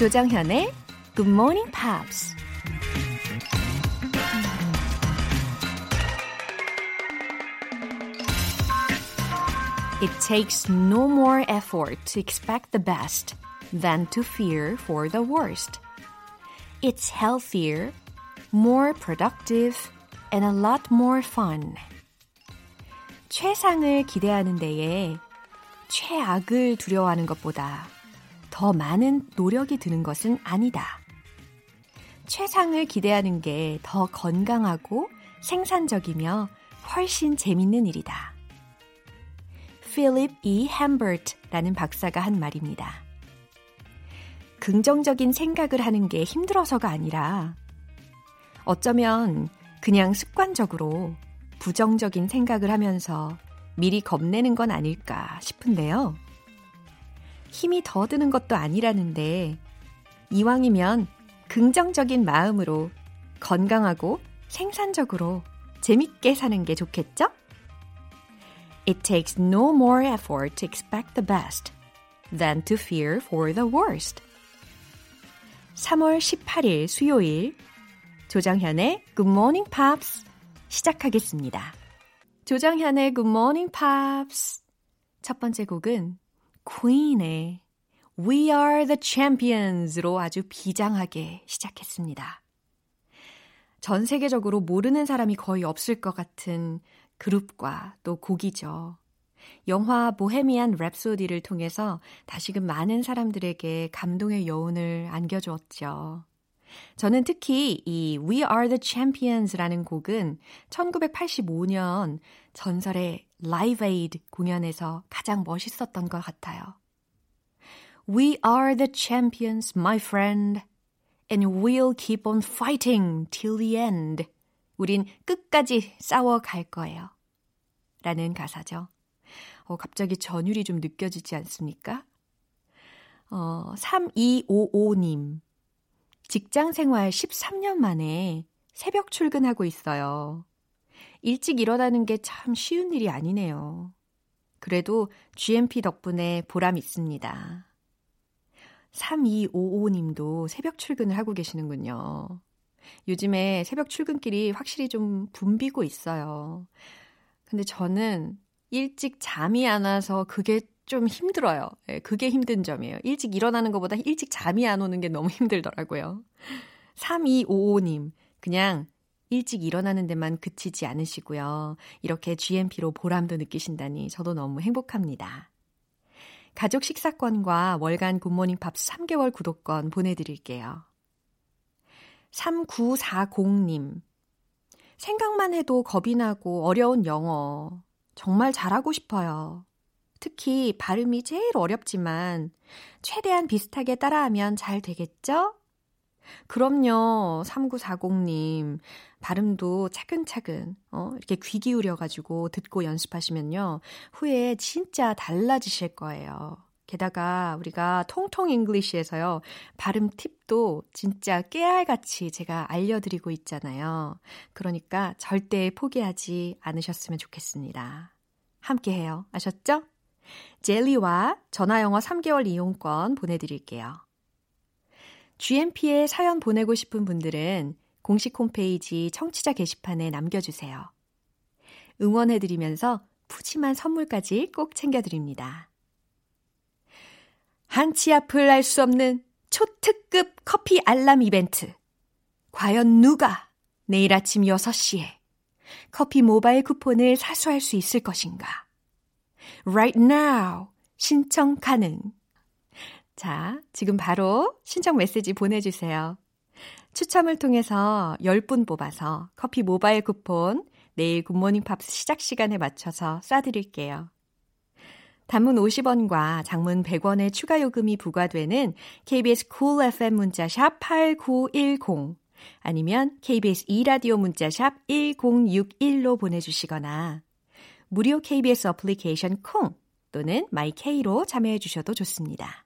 조정현의 Good Morning Pops. It takes no more effort to expect the best than to fear for the worst. It's healthier, more productive, and a lot more fun. 최상을 기대하는 데에 최악을 두려워하는 것보다 더 많은 노력이 드는 것은 아니다. 최상을 기대하는 게 더 건강하고 생산적이며 훨씬 재밌는 일이다. 필립 E. 햄버트라는 박사가 한 말입니다. 긍정적인 생각을 하는 게 힘들어서가 아니라 어쩌면 그냥 습관적으로 부정적인 생각을 하면서 미리 겁내는 건 아닐까 싶은데요. 힘이 더 드는 것도 아니라는데 이왕이면 긍정적인 마음으로 건강하고 생산적으로 재밌게 사는 게 좋겠죠? It takes no more effort to expect the best than to fear for the worst. 3월 18일 수요일 조정현의 Good Morning Pops 시작하겠습니다. 조정현의 Good Morning Pops 첫 번째 곡은 Queen의 We Are the Champions로 아주 비장하게 시작했습니다. 전 세계적으로 모르는 사람이 거의 없을 것 같은 그룹과 또 곡이죠. 영화 보헤미안 랩소디를 통해서 다시금 많은 사람들에게 감동의 여운을 안겨주었죠. 저는 특히 이 We Are the Champions라는 곡은 1985년 전설의 Live Aid 공연에서 가장 멋있었던 것 같아요. We are the champions, my friend, and we'll keep on fighting till the end. 우린 끝까지 싸워갈 거예요. 라는 가사죠. 어, 갑자기 전율이 좀 느껴지지 않습니까? 어, 3255님. 직장 생활 13년 만에 새벽 출근하고 있어요. 일찍 일어나는 게 참 쉬운 일이 아니네요. 그래도 GMP 덕분에 보람 있습니다. 3255님도 새벽 출근을 하고 계시는군요. 요즘에 새벽 출근길이 확실히 좀 붐비고 있어요. 근데 저는 일찍 잠이 안 와서 그게 좀 힘들어요. 네, 그게 힘든 점이에요. 일찍 일어나는 것보다 일찍 잠이 안 오는 게 너무 힘들더라고요. 3255님, 그냥 일찍 일어나는 데만 그치지 않으시고요. 이렇게 GMP로 보람도 느끼신다니 저도 너무 행복합니다. 가족 식사권과 월간 굿모닝 팝스 3개월 구독권 보내드릴게요. 3940님. 생각만 해도 겁이 나고 어려운 영어. 정말 잘하고 싶어요. 특히 발음이 제일 어렵지만 최대한 비슷하게 따라하면 잘 되겠죠? 그럼요, 3940님. 발음도 차근차근, 어, 이렇게 귀 기울여가지고 듣고 연습하시면요. 후에 진짜 달라지실 거예요. 게다가 우리가 통통 잉글리시에서요. 발음 팁도 진짜 깨알같이 제가 알려드리고 있잖아요. 그러니까 절대 포기하지 않으셨으면 좋겠습니다. 함께 해요. 아셨죠? 젤리와 전화영어 3개월 이용권 보내드릴게요. GMP에 사연 보내고 싶은 분들은 공식 홈페이지 청취자 게시판에 남겨주세요. 응원해드리면서 푸짐한 선물까지 꼭 챙겨드립니다. 한치 앞을 알 수 없는 초특급 커피 알람 이벤트. 과연 누가 내일 아침 6시에 커피 모바일 쿠폰을 사수할 수 있을 것인가? Right now 신청 가능. 자, 지금 바로 신청 메시지 보내주세요. 추첨을 통해서 10분 뽑아서 커피 모바일 쿠폰 내일 굿모닝 팝스 시작 시간에 맞춰서 쏴드릴게요. 단문 50원과 장문 100원의 추가 요금이 부과되는 KBS cool FM 문자샵 8910 아니면 KBS 2라디오 문자샵 1061로 보내주시거나 무료 KBS 어플리케이션 콩 또는 마이케이로 참여해 주셔도 좋습니다.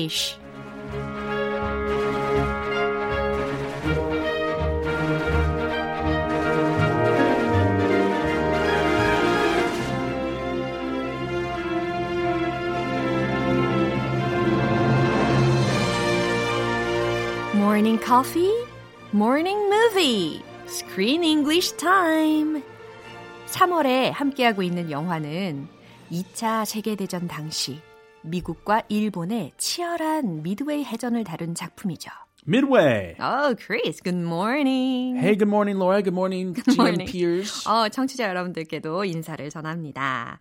English. Morning coffee, morning movie, Screen English time. 3월에 함께하고 있는 영화는 2차 세계대전 당시 미국과 일본의 치열한 미드웨이 해전을 다룬 작품이죠. Midway. Oh, Chris, good morning. Hey, good morning, Laura. Good morning, Good GM morning. peers. 어, 청취자 여러분들께도 인사를 전합니다.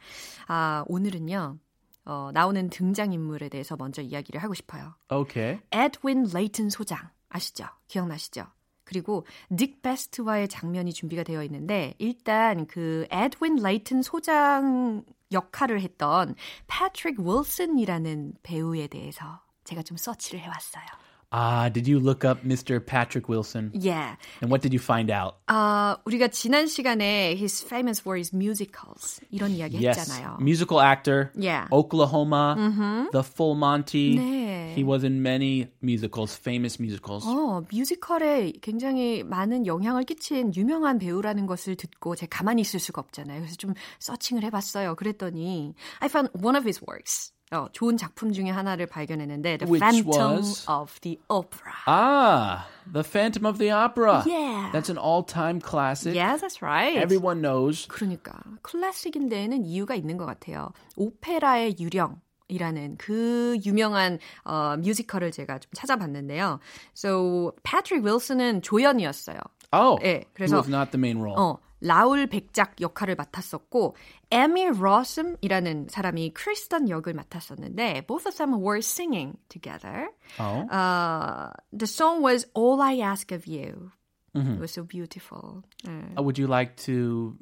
아, 오늘은요. 어, 나오는 등장인물에 대해서 먼저 이야기를 하고 싶어요. Okay. 에드윈 레이튼 소장 아시죠? 기억나시죠? 그리고 닉 베스트와의 장면이 준비가 되어 있는데 일단 그 에드윈 레이튼 소장 역할을 했던 패트릭 윌슨이라는 배우에 대해서 제가 좀 서치를 해왔어요. Ah, did you look up Mr. Patrick Wilson? Yeah. And what did you find out? 아, 우리가 지난 시간에 he's famous for his musicals 이런 이야기 Yes. 했잖아요. Musical actor. Yeah. Oklahoma. The Full Monty. 네. He was in many musicals, famous musicals. 어, 뮤지컬에 굉장히 많은 영향을 끼친 유명한 배우라는 것을 듣고 제가 가만히 있을 수가 없잖아요. 그래서 좀 서칭을 해봤어요. 그랬더니 I found one of his works. 어, 좋은 작품 중에 하나를 발견했는데 The Which Phantom was? of the Opera. Ah, The Phantom of the Opera. Yeah. That's an all-time classic. Yes, that's right. Everyone knows. 그러니까 클래식인 데에는 이유가 있는 것 같아요. 오페라의 유령. 이라는 그 유명한 어, 뮤지컬을 제가 좀 찾아봤는데요. So Patrick Wilson은 조연이었어요. Oh, 예, he 그래서 was not the main role. 어, 라울 백작 역할을 맡았었고 에미 로슴이라는 사람이 크리스턴 역을 맡았었는데 both of them were singing together. Oh. Uh, the song was All I Ask of You. It was so beautiful. 네. Uh, Would you like to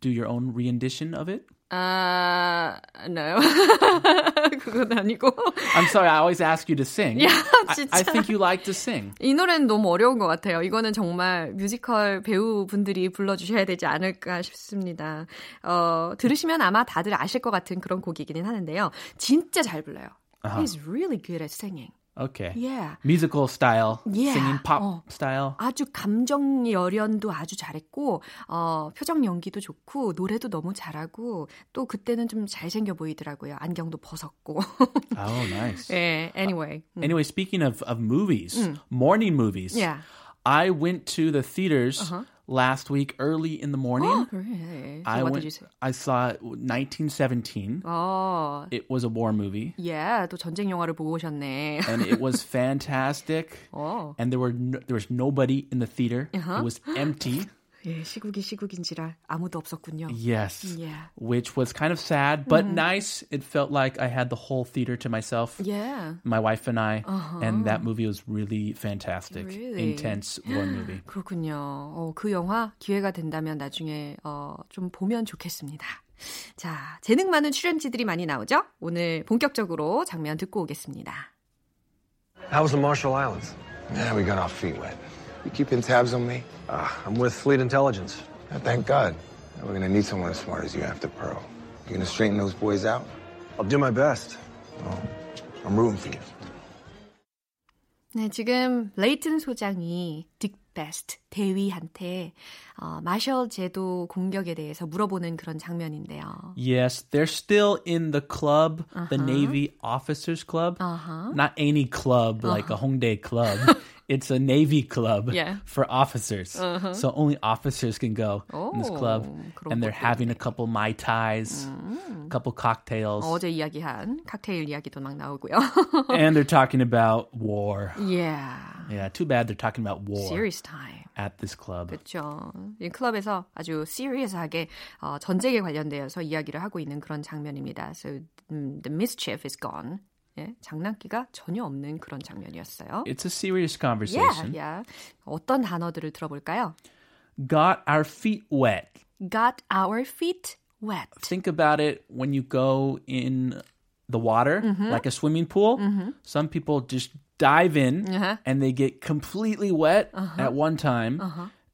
do your own rendition of it? 아, no. 그건 아니고. I'm sorry, I always ask you to sing. 야, I, 진짜. I think you like to sing. 이 노래는 너무 어려운 것 같아요. 이거는 정말 뮤지컬 배우분들이 불러주셔야 되지 않을까 싶습니다. 어, 들으시면 아마 다들 아실 것 같은 그런 곡이기는 하는데요. 진짜 잘 불러요. He's really good at singing. Okay. Yeah. Musical style, Yeah. singing pop 어. style. 아주 감정 열연도 아주 잘했고 어, 표정 연기도 좋고 노래도 너무 잘하고 또 그때는 좀 잘생겨 보이더라고요. 안경도 벗었고. Oh, nice. 예, anyway. 음. Anyway, speaking of, of movies, morning movies, Yeah. I went to the theaters Uh-huh. last week early in the morning. 그래. So I what went. did you say? I saw 1917. 어, It was a war movie, 예, 또 전쟁 영화를 보고 오셨네. and it was fantastic. 어. And there were no, there was nobody in the theater. Uh-huh. It was empty. 예, 시국이 시국인지라 아무도 없었군요. Yes. Yeah. Which was kind of sad, but Mm-hmm. nice. It felt like I had the whole theater to myself. Yeah. My wife and I, and that movie was really fantastic, Uh-huh. Really? intense war movie. 그렇군요. 어, 그 영화 기회가 된다면 나중에 어, 좀 보면 좋겠습니다. 자, 재능 많은 출연지들이 많이 나오죠? 오늘 본격적으로 장면 듣고 오겠습니다. How was the Marshall Islands? Yeah, we got our feet wet. You keeping tabs on me? Uh, I'm with Fleet Intelligence. Uh, thank God. We're gonna need someone as smart as you after Pearl. You gonna straighten those boys out? I'll do my best. Oh, I'm rooting for you. 네, 지금 레이튼 소장이 딕 베스트 대위한테 어, 마셜 제도 공격에 대해서 물어보는 그런 장면인데요. Yes, they're still in the club, Uh-huh. the Navy Officers Club. Not any club like a Hongdae club. it's a Navy club Uh-huh. Yeah. Uh-huh. for officers. So only officers can go in this club. Oh, 그런 And they're 것도 having a couple Mai Tais, a couple cocktails. 어제 이야기한 칵테일 이야기도 막 나오고요. and they're talking about war. yeah. Yeah, too bad they're talking about war Serious time. at this club. 그렇죠. 이 클럽에서 아주 serious하게 어, 전쟁에 관련되어서 이야기를 하고 있는 그런 장면입니다. So um, the mischief is gone. 예, 장난기가 전혀 없는 그런 장면이었어요. It's a serious Yeah, conversation. yeah. 어떤 단어들을 들어볼까요? Got our feet wet. Got our feet wet. Think about it when you go in the water, Mm-hmm. like a swimming pool. Some people just dive in Uh-huh. and they get completely wet at one time.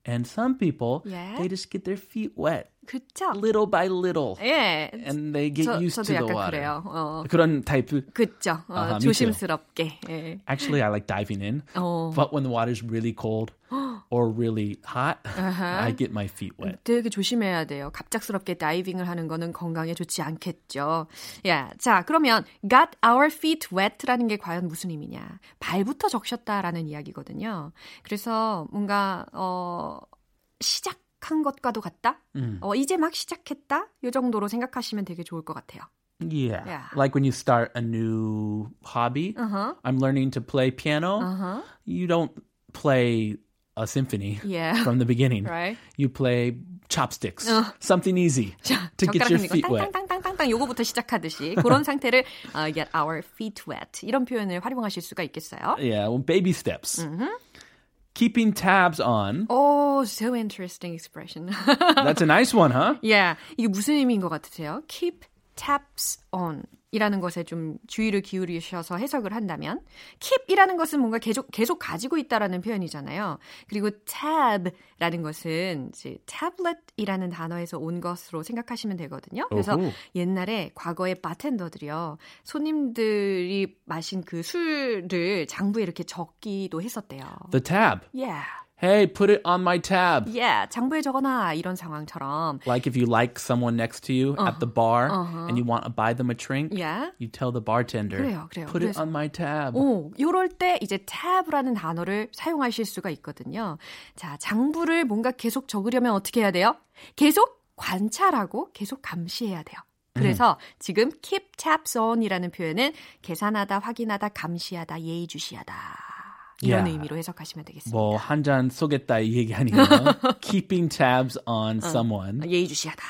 And some people, Yeah. they just get their feet wet 그쵸? little by little. 예. And they get 저, used 저도 to the 약간 water. 그래요. 어. 그런 타입. 그쵸. 어, 아하, me too. 조심스럽게. 예. Actually, I like diving in. 어. But when the water's really cold or really hot, I get my feet wet. 되게 조심해야 돼요. 갑작스럽게 다이빙을 하는 거는 건강에 좋지 않겠죠. 야, 자, 그러면 got our feet wet라는 게 과연 무슨 의미냐? 발부터 적셨다라는 이야기거든요. 그래서 뭔가 어 시작 한 것과도 같다? 어 이제 막 시작했다? 요 정도로 생각하시면 되게 좋을 것 같아요. Yeah. Yeah. Like when you start a new hobby. Uh-huh. I'm learning to play piano. Uh-huh. You don't play a symphony Yeah. from the beginning. Right. You play chopsticks. Something easy to get 젓가락 your 흔들고 feet wet. 땅땅땅땅땅 요거부터 시작하듯이 그런 상태를 어, get our feet wet 이런 표현을 활용하실 수가 있겠어요. Yeah, well, baby steps. Keeping tabs on. Oh, so interesting expression. That's a nice one, huh? yeah. 이게 무슨 의미인 것 같으세요? Keep tabs on. 이라는 것에 좀 주의를 기울이셔서 해석을 한다면 keep이라는 것은 뭔가 계속 계속 가지고 있다라는 표현이잖아요. 그리고 tab라는 것은 이제 tablet이라는 단어에서 온 것으로 생각하시면 되거든요. 그래서 오호. 옛날에 과거의 바텐더들이요. 손님들이 마신 그 술을 장부에 이렇게 적기도 했었대요. The tab. Yeah. Hey, put it on my tab. Yeah, 장부에 적어놔 이런 상황처럼. Like if you like someone next to you at the bar and you want to buy them a drink, Yeah. you tell the bartender, 그래요, 그래요. put it 그래서- on my tab. 오, 요럴 때 이제 tab라는 단어를 사용하실 수가 있거든요. 자, 장부를 뭔가 계속 적으려면 어떻게 해야 돼요? 계속 관찰하고 계속 감시해야 돼요. 그래서 지금 keep tabs on이라는 표현은 계산하다, 확인하다, 감시하다, 예의주시하다. 이런 Yeah. 의미로 해석하시면 되겠습니다. 뭐 한 잔 쏘겠다 이 얘기 아니에요. Keeping tabs on someone. 예의주시하다.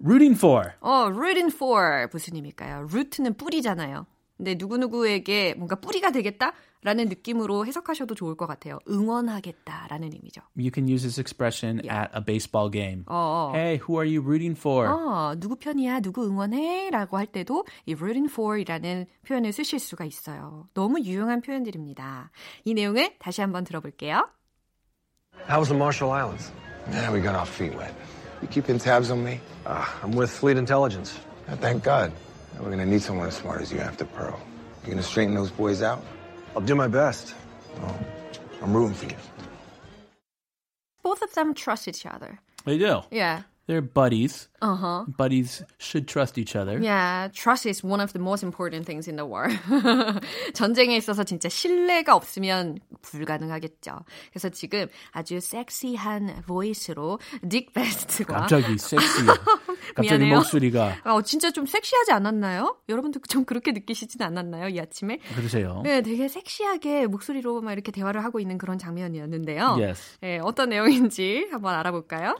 Rooting for. 어, rooting for 무슨 의미일까요? root는 뿌리잖아요. 근데 누구누구에게 뭔가 뿌리가 되겠다라는 느낌으로 해석하셔도 좋을 것 같아요. 응원하겠다라는 의미죠. You can use this expression Yeah. at a baseball game. 어, 어. Hey, who are you rooting for? 어, 누구 편이야, 누구 응원해? 라고 할 때도 이 rooting for 이라는 표현을 쓰실 수가 있어요. 너무 유용한 표현들입니다. 이 내용을 다시 한번 들어볼게요. How was the Marshall Islands? Yeah, we got our feet wet. You keeping tabs on me? Uh, I'm with Fleet Intelligence. Thank God. Now we're gonna need someone as smart as you after Pearl. You gonna straighten those boys out? I'll do my best. I'm rooting for you. Both of them trust each other. They do. Yeah. They're buddies. Uh-huh. Buddies should trust each other. Yeah, trust is one of the most important things in the war. 전쟁에 있어서 진짜 신뢰가 없으면 불가능하겠죠. 그래서 지금 아주 섹시한 보이스로 닉 베스트가 갑자기 섹시. 갑자기 미안해요. 목소리가 어, 진짜 좀 섹시하지 않았나요? 여러분도 좀 그렇게 느끼시진 않았나요? 이 아침에? 그러세요. 네, 되게 섹시하게 목소리로 막 이렇게 대화를 하고 있는 그런 장면이었는데요. Yes. 네, 어떤 내용인지 한번 알아볼까요?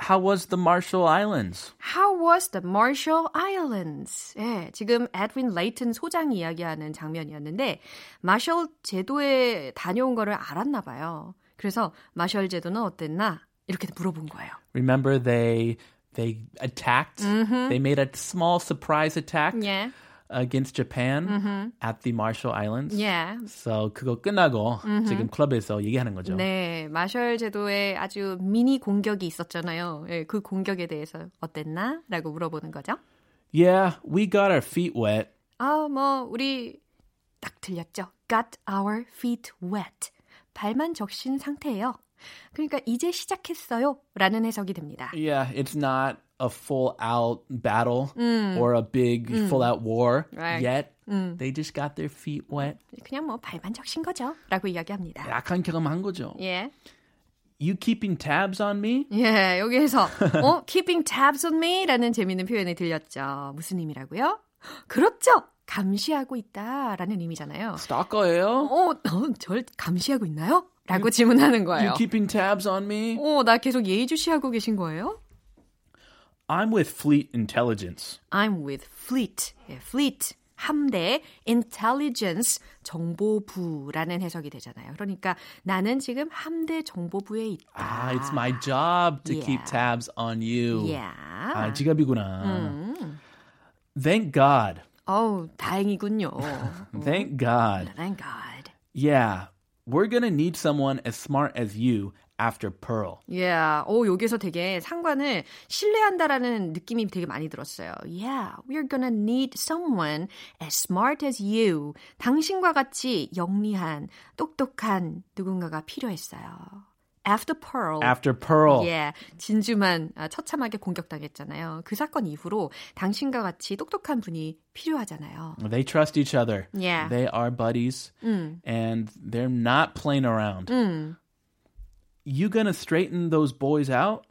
How was the Marshall Islands? How was the Marshall Islands? 예, 지금 에드윈 레이튼 소장이 이야기하는 장면이었는데 마셜 제도에 다녀온 거를 알았나 봐요. 그래서 마셜 제도는 어땠나? 이렇게 물어본 거예요. Remember they they attacked. They made a small surprise attack 예. Against Japan at the Marshall Islands. 예. So 그거 끝나고 지금 클럽에서 얘기하는 거죠. 네, 마셜 제도에 아주 미니 공격이 있었잖아요. 예, 그 공격에 대해서 어땠나? 라고 물어보는 거죠. Yeah, we got our feet wet. 아, 뭐 우리 딱 들렸죠. Got our feet wet. 발만 적신 상태예요. 그러니까 이제 시작했어요. 라는 해석이 됩니다. Yeah, it's not a full out battle or a big full out war Right. yet. They just got their feet wet. 그냥 뭐 발만 적신 거죠. 라고 이야기합니다. 약한 경험한 거죠. 예. You keeping tabs on me? 예, 여기에서 어, keeping tabs on me 라는 재밌는 표현이 들렸죠. 무슨 의미라고요? 그렇죠. 감시하고 있다라는 의미잖아요. Stalker예요? 어, 어, 절 감시하고 있나요? 라고 질문하는 거예요. You keeping tabs on me? 어, 나 계속 예의주시하고 계신 거예요? I'm with Fleet Intelligence. I'm with Fleet. 예, Fleet 함대 intelligence 정보부라는 해석이 되잖아요. 그러니까 나는 지금 함대 정보부에 있다. Ah, it's my job to Yeah. keep tabs on you. Yeah. 아, 지갑이구나. 음. Thank God. 어우, 다행이군요. Thank God. Thank God. Yeah, we're gonna need someone as smart as you after Pearl. Yeah. 오, 여기서 되게 상관을 신뢰한다라는 느낌이 되게 많이 들었어요. Yeah, we're gonna need someone as smart as you. 당신과 같이 영리한, 똑똑한 누군가가 필요했어요. After Pearl. After Pearl. 예, 진주만 아, 처참하게 공격당했잖아요. 그 사건 이후로 당신과 같이 똑똑한 분이 필요하잖아요. They trust each other. Yeah. They are buddies and they're not playing around. You gonna straighten those boys out?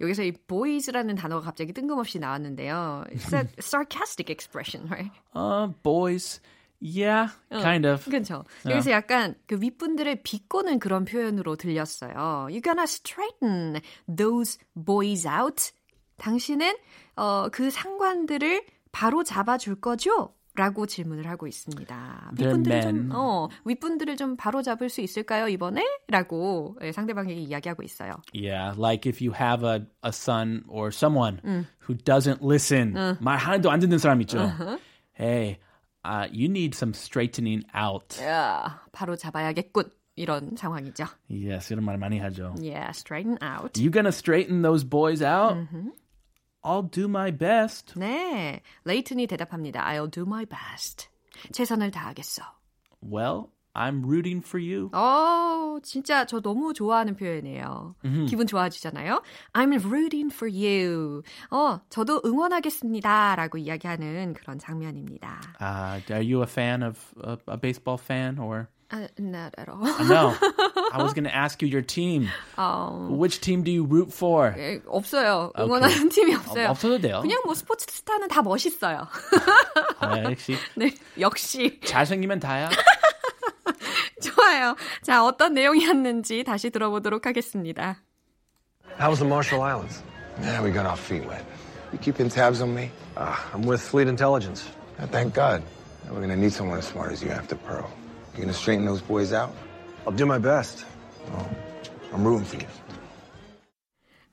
여기서 이 boys라는 단어가 갑자기 뜬금없이 나왔는데요. It's a sarcastic expression, right? Uh, boys. Yeah, kind of. 그렇죠. 여기서 약간 그 윗분들을 비꼬는 그런 표현으로 들렸어요. You gonna straighten those boys out. 당신은 어, 그 상관들을 바로 잡아줄 거죠? 라고 질문을 하고 있습니다. 윗분들을 좀. 어, 윗분들을 좀 바로 잡을 수 있을까요, 이번에? 라고 예, 상대방에게 이야기하고 있어요. Yeah, like if you have a, a son or someone who doesn't listen. 말 하나도 안 듣는 사람 있죠. Hey, uh, you need some straightening out. 야, 바로 잡아야겠군. 이런 상황이죠. Yes, 이런 말 많이 하죠. Yeah, straighten out. You gonna straighten those boys out? I'll do my best. 네, 레이튼이 대답합니다. I'll do my best. 최선을 다하겠어. Well, I'm rooting for you. 어, 진짜 저 너무 좋아하는 표현이에요. 기분 좋아지잖아요. I'm rooting for you. 어, 저도 응원하겠습니다라고 이야기하는 그런 장면입니다. Uh, are you a fan of a, a baseball fan or? 아, not at all. No, I was gonna ask you your team. Which team do you root for? 예, 없어요. 응원하는 팀이 없어요. 어, 없어도 돼요. 그냥 뭐 스포츠 스타는 다 멋있어요. 아, 역시 네, 역시 잘생기면 다야. 좋아요. 자, 어떤 내용이었는지 다시 들어보도록 하겠습니다. How was the Marshall Islands? Yeah, we got our feet wet. You keeping tabs on me? Uh, I'm with Fleet Intelligence. Yeah, thank God. Now we're gonna need someone as smart as you after Pearl. You gonna straighten those boys out? I'll do my best. I'm rooting for you.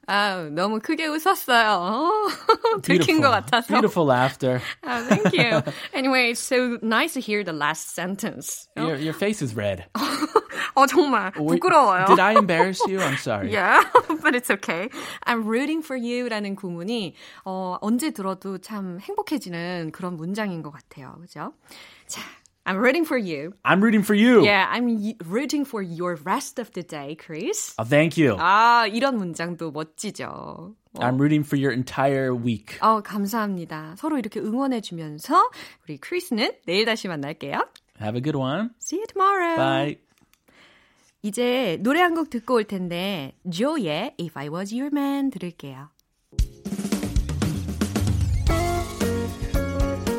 아, 너무 크게 웃었어요. 어, 들킨 것 같아서. Beautiful laughter. Ah, thank you. Anyway, it's so nice to hear the last sentence. 어, Your, your face is red. 어, 정말 부끄러워요. Did I embarrass you? I'm sorry. Yeah, but it's okay. I'm rooting for you라는 구문이 어, 언제 들어도 참 행복해지는 그런 문장인 것 같아요. 그죠? 자, I'm rooting for you. I'm rooting for you. Yeah, I'm rooting for your rest of the day, Chris. Oh, thank you. 아, 이런 문장도 멋지죠. 어, I'm rooting for your entire week. 어, 감사합니다. 서로 이렇게 응원해 주면서 우리 크리스는 내일 다시 만날게요. Have a good one. See you tomorrow. Bye. 이제 노래 한 곡 듣고 올 텐데 Joe의 If I Was Your Man 들을게요.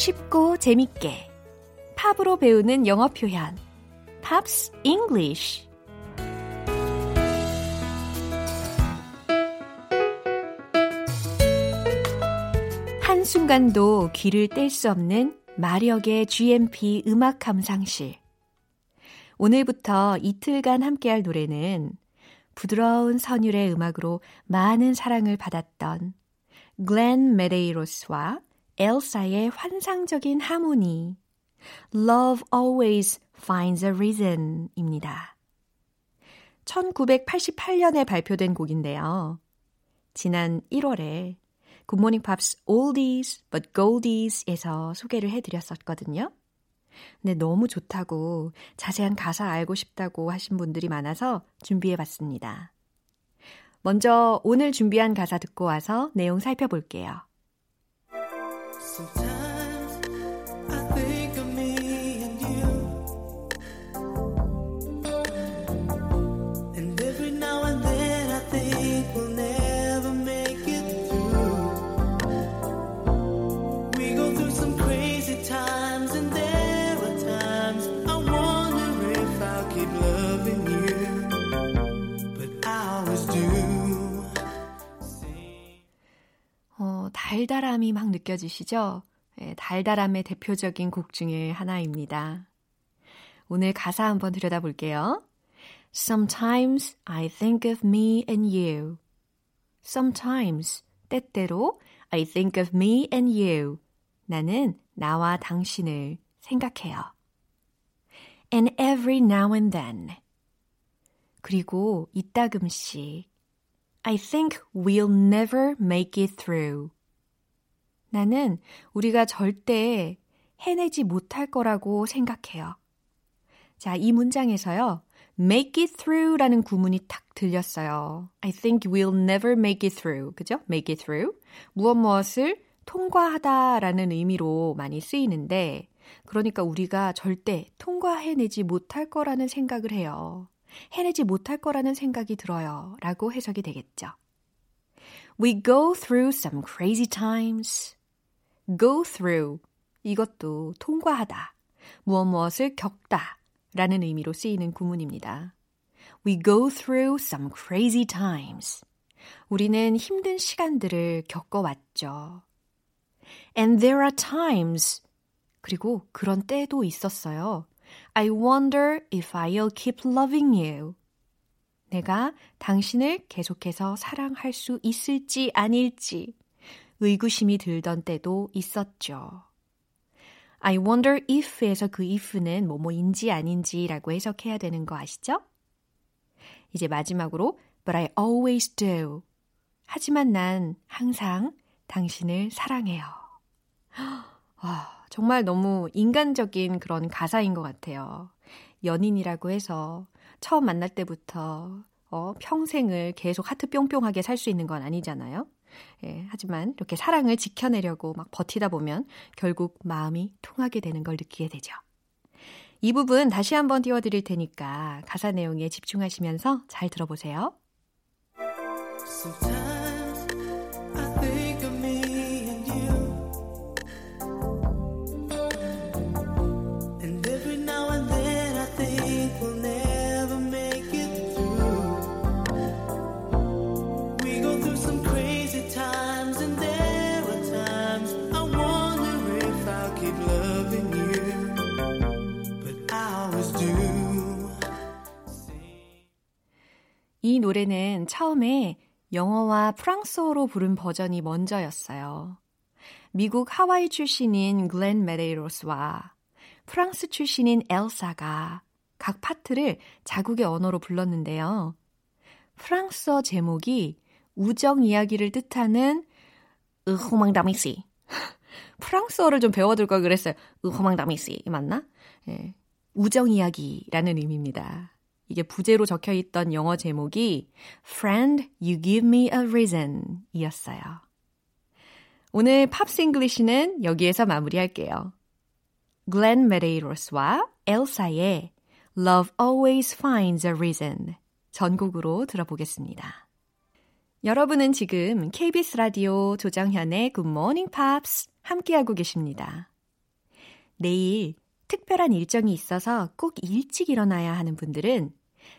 쉽고 재밌게. 팝으로 배우는 영어 표현. Pops English. 한순간도 귀를 뗄 수 없는 마력의 GMP 음악 감상실. 오늘부터 이틀간 함께할 노래는 부드러운 선율의 음악으로 많은 사랑을 받았던 글렌 메데이로스와 엘사의 환상적인 하모니 Love Always Finds a Reason 입니다. 1988년에 발표된 곡인데요. 지난 1월에 굿모닝 팝스 Oldies but Goldies에서 소개를 해드렸었거든요. 근데 너무 좋다고 자세한 가사 알고 싶다고 하신 분들이 많아서 준비해봤습니다. 먼저 오늘 준비한 가사 듣고 와서 내용 살펴볼게요. Sometimes 달달함이 막 느껴지시죠? 예, 달달함의 대표적인 곡 중에 하나입니다. 오늘 가사 한번 들여다볼게요. Sometimes I think of me and you. Sometimes, 때때로 I think of me and you. 나는 나와 당신을 생각해요. And every now and then. 그리고 이따금씩 I think we'll never make it through. 나는 우리가 절대 해내지 못할 거라고 생각해요. 자, 이 문장에서요. make it through라는 구문이 탁 들렸어요. I think we'll never make it through. 그죠? make it through. 무엇 무엇을 통과하다 라는 의미로 많이 쓰이는데 그러니까 우리가 절대 통과해내지 못할 거라는 생각을 해요. 해내지 못할 거라는 생각이 들어요. 라고 해석이 되겠죠. We go through some crazy times. Go through. 이것도 통과하다. 무엇 무엇을 겪다. 라는 의미로 쓰이는 구문입니다. We go through some crazy times. 우리는 힘든 시간들을 겪어왔죠. And there are times. 그리고 그런 때도 있었어요. I wonder if I'll keep loving you. 내가 당신을 계속해서 사랑할 수 있을지 아닐지 의구심이 들던 때도 있었죠. I wonder if에서 그 if는 뭐뭐인지 아닌지라고 해석해야 되는 거 아시죠? 이제 마지막으로 But I always do. 하지만 난 항상 당신을 사랑해요. 와, 정말 너무 인간적인 그런 가사인 것 같아요. 연인이라고 해서 처음 만날 때부터 어, 평생을 계속 하트 뿅뿅하게 살 수 있는 건 아니잖아요. 예, 하지만 이렇게 사랑을 지켜내려고 막 버티다 보면 결국 마음이 통하게 되는 걸 느끼게 되죠. 이 부분 다시 한번 띄워드릴 테니까 가사 내용에 집중하시면서 잘 들어보세요. 이 노래는 처음에 영어와 프랑스어로 부른 버전이 먼저였어요. 미국 하와이 출신인 글렌 메데이로스와 프랑스 출신인 엘사가 각 파트를 자국의 언어로 불렀는데요. 프랑스어 제목이 우정 이야기를 뜻하는 Roman d'amitié. 프랑스어를 좀 배워둘 걸 그랬어요. Roman d'amitié 맞나? 예. 우정 이야기라는 의미입니다. 이게 부제로 적혀 있던 영어 제목이 Friend, You Give Me a Reason 이었어요. 오늘 Pops English는 여기에서 마무리할게요. 글렌 메데이로스와 엘사의 Love Always Finds a Reason 전곡으로 들어보겠습니다. 여러분은 지금 KBS 라디오 조정현의 Good Morning Pops 함께하고 계십니다. 내일 특별한 일정이 있어서 꼭 일찍 일어나야 하는 분들은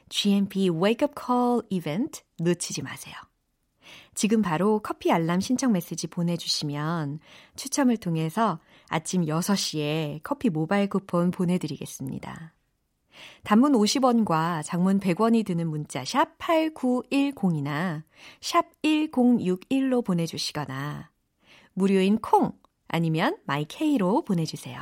GMP Wake Up Call 이벤트 놓치지 마세요. 지금 바로 커피 알람 신청 메시지 보내주시면 추첨을 통해서 아침 6시에 커피 모바일 쿠폰 보내드리겠습니다. 단문 50원과 장문 100원이 드는 문자 샵 8910이나 샵 1061로 보내주시거나 무료인 콩 아니면 마이케이로 보내주세요.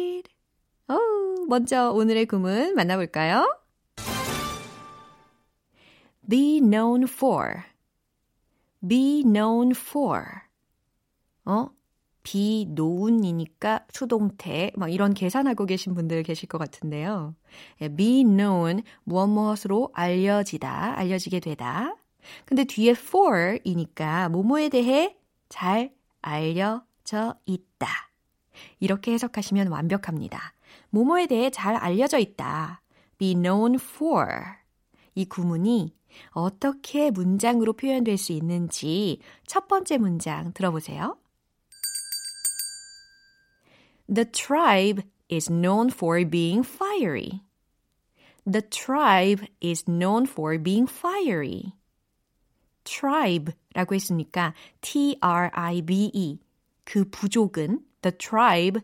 오, 먼저 오늘의 구문 만나볼까요? be known for, be known for. 어? 비노운이니까 수동태 막 이런 계산하고 계신 분들 계실 것 같은데요. 예, be known 무엇 무엇으로 알려지다, 알려지게 되다. 근데 뒤에 for이니까 뭐뭐에 대해 잘 알려져 있다. 이렇게 해석하시면 완벽합니다. 뭐뭐에 대해 잘 알려져 있다. be known for. 이 구문이 어떻게 문장으로 표현될 수 있는지 첫 번째 문장 들어보세요. The tribe is known for being fiery. The tribe is known for being fiery. tribe라고 했으니까 T-R-I-B-E 그 부족은 the tribe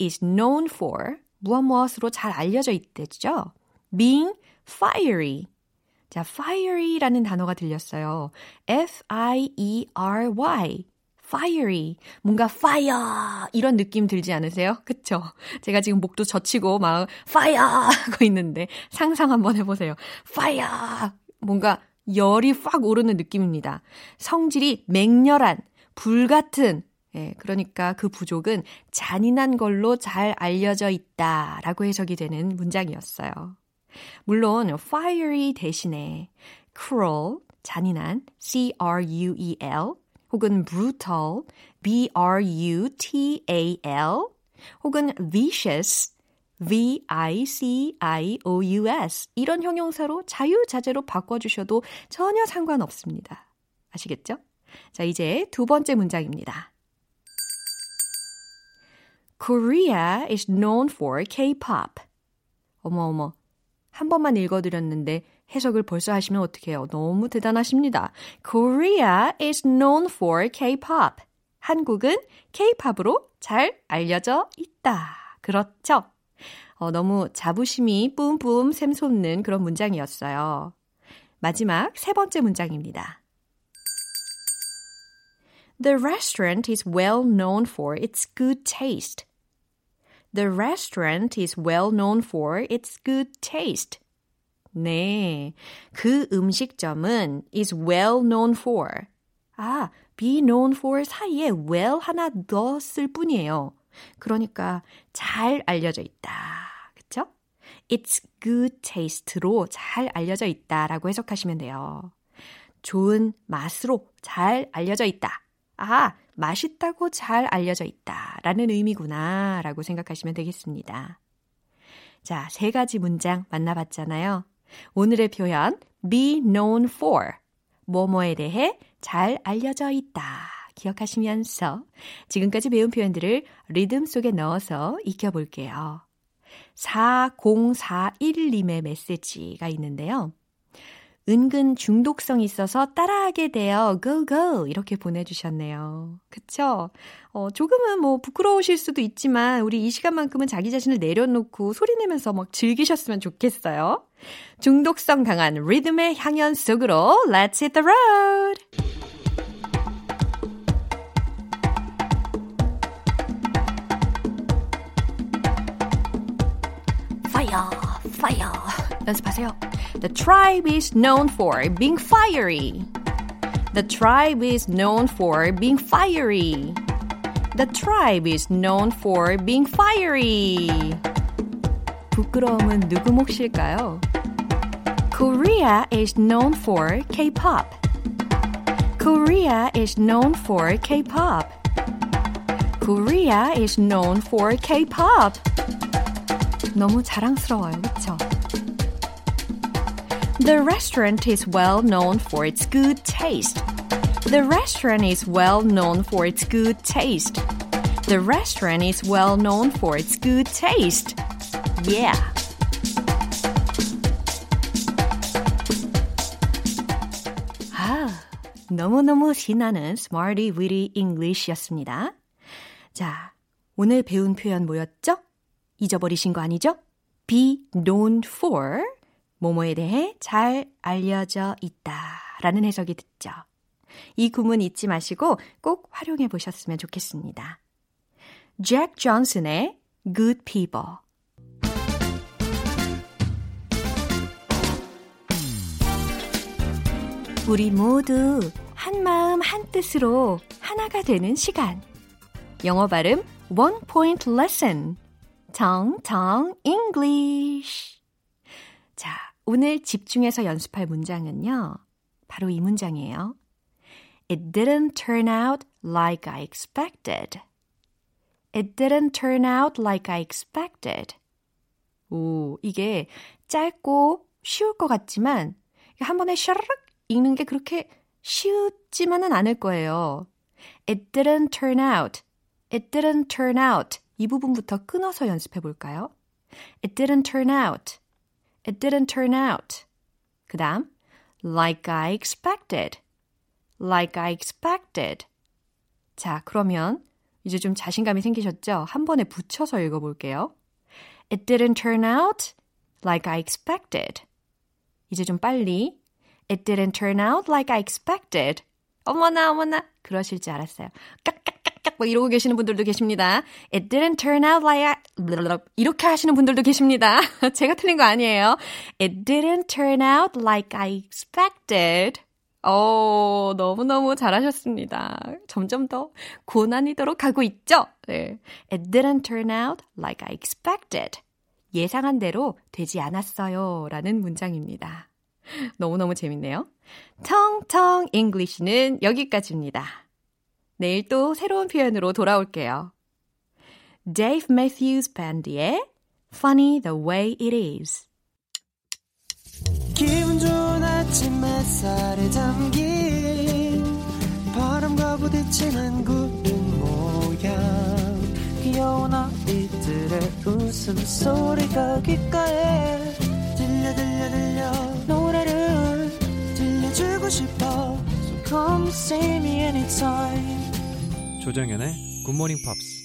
is known for 무엇 무엇으로 잘 알려져 있대죠. being fiery. 자, fiery라는 단어가 들렸어요. F-I-E-R-Y. fiery. 뭔가 fire 이런 느낌 들지 않으세요? 그쵸? 제가 지금 목도 젖히고 막 fire 하고 있는데 상상 한번 해보세요. fire. 뭔가 열이 확 오르는 느낌입니다. 성질이 맹렬한, 불같은, 예, 그러니까 그 부족은 잔인한 걸로 잘 알려져 있다 라고 해석이 되는 문장이었어요. 물론, fiery 대신에 cruel, 잔인한, c-r-u-e-l, 혹은 brutal, b-r-u-t-a-l, 혹은 vicious, V-I-C-I-O-U-S 이런 형용사로 자유자재로 바꿔주셔도 전혀 상관없습니다. 아시겠죠? 자, 이제 두 번째 문장입니다. Korea is known for K-pop. 어머 어머. 한 번만 읽어 드렸는데 해석을 벌써 하시면 어떡해요. 너무 대단하십니다. Korea is known for K-pop. 한국은 K-팝으로 잘 알려져 있다. 그렇죠? 어, 너무 자부심이 뿜뿜 샘솟는 그런 문장이었어요. 마지막 세 번째 문장입니다. The restaurant is well known for its good taste. The restaurant is well known for its good taste. 네. 그 음식점은 is well known for. 아, be known for 사이에 well 하나 넣었을 뿐이에요. 그러니까 잘 알려져 있다. 그쵸? It's good taste로 잘 알려져 있다 라고 해석하시면 돼요. 좋은 맛으로 잘 알려져 있다. 아, 맛있다고 잘 알려져 있다. 라는 의미구나. 라고 생각하시면 되겠습니다. 자, 세 가지 문장 만나봤잖아요. 오늘의 표현, be known for. 뭐뭐에 대해 잘 알려져 있다. 기억하시면서 지금까지 배운 표현들을 리듬 속에 넣어서 익혀볼게요. 4041님의 메시지가 있는데요. 은근 중독성 있어서 따라하게 돼요. go go 이렇게 보내주셨네요. 그쵸? 어, 조금은 뭐 부끄러우실 수도 있지만 우리 이 시간만큼은 자기 자신을 내려놓고 소리내면서 막 즐기셨으면 좋겠어요. 중독성 강한 리듬의 향연 속으로 Let's hit the road! fire, fire. 연습하세요. The tribe is known for being fiery. The tribe is known for being fiery. The tribe is known for being fiery. 부끄러움은 누구 몫일까요? Korea is known for K-pop. Korea is known for K-pop. Korea is known for K-pop. 너무 자랑스러워요, 그렇죠? The restaurant is well known for its good taste. The restaurant is well known for its good taste. The restaurant is well known for its good taste. Yeah. 아, 너무너무 신나는 Smarty Weedy English였습니다. 자, 오늘 배운 표현 뭐였죠? 잊어버리신 거 아니죠? be known for 뭐뭐에 대해 잘 알려져 있다 라는 해석이 듣죠. 이 구문 잊지 마시고 꼭 활용해 보셨으면 좋겠습니다. 잭 존슨의 Good People 우리 모두 한 마음 한 뜻으로 하나가 되는 시간 영어 발음 One Point Lesson. 텅텅 English. 자, 오늘 집중해서 연습할 문장은요. 바로 이 문장이에요. It didn't turn out like I expected. It didn't turn out like I expected. 오, 이게 짧고 쉬울 것 같지만 한 번에 샤르륵 읽는 게 그렇게 쉽지만은 않을 거예요. It didn't turn out. It didn't turn out. 이 부분부터 끊어서 연습해 볼까요? It didn't turn out. It didn't turn out. 그 다음, like I expected. Like I expected. 자, 그러면 이제 좀 자신감이 생기셨죠? 한 번에 붙여서 읽어볼게요. It didn't turn out like I expected. 이제 좀 빨리. It didn't turn out like I expected. 어머나, 어머나. 그러실 줄 알았어요. 깍깍 깍깍 뭐 이러고 계시는 분들도 계십니다. It didn't turn out like I... 이렇게 하시는 분들도 계십니다. 제가 틀린 거 아니에요. It didn't turn out like I expected. 오, 너무너무 잘하셨습니다. 점점 더 고난이도로 가고 있죠? 네. It didn't turn out like I expected. 예상한 대로 되지 않았어요. 라는 문장입니다. 너무너무 재밌네요. 텅텅 잉글리시는 여기까지입니다. 내일 또 새로운 표현으로 돌아올게요. Dave Matthews Band의 Funny the Way It Is. 기분 좋은 아침 햇살에 담긴 바람과 부딪히는 구름 모양 귀여운 아이들의 웃음소리가 귓가에 들려 들려 들려 노래를 들려주고 싶어 come see me anytime 조정연의 굿모닝 팝스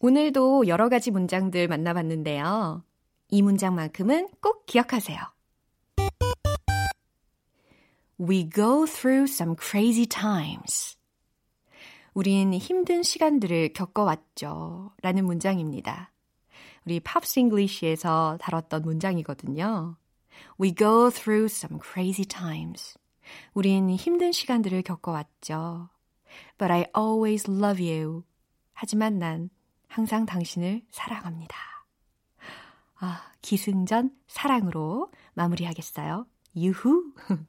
오늘도 여러 가지 문장들 만나봤는데요. 이 문장만큼은 꼭 기억하세요. We go through some crazy times. 우린 힘든 시간들을 겪어왔죠. 라는 문장입니다. 우리 Pops English에서 다뤘던 문장이거든요. We go through some crazy times. 우린 힘든 시간들을 겪어왔죠. But I always love you. 하지만 난 항상 당신을 사랑합니다. 아, 기승전 사랑으로 마무리하겠어요. 유후.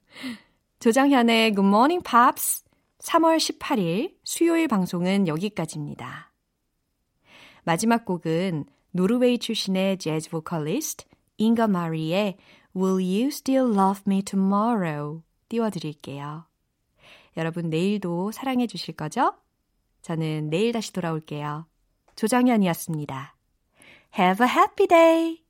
조정현의 Good Morning Pops 3월 18일 수요일 방송은 여기까지입니다. 마지막 곡은 노르웨이 출신의 재즈 보컬리스트 잉가 마리의 Will You Still Love Me Tomorrow 띄워드릴게요. 여러분 내일도 사랑해 주실 거죠? 저는 내일 다시 돌아올게요. 조정현이었습니다. Have a happy day!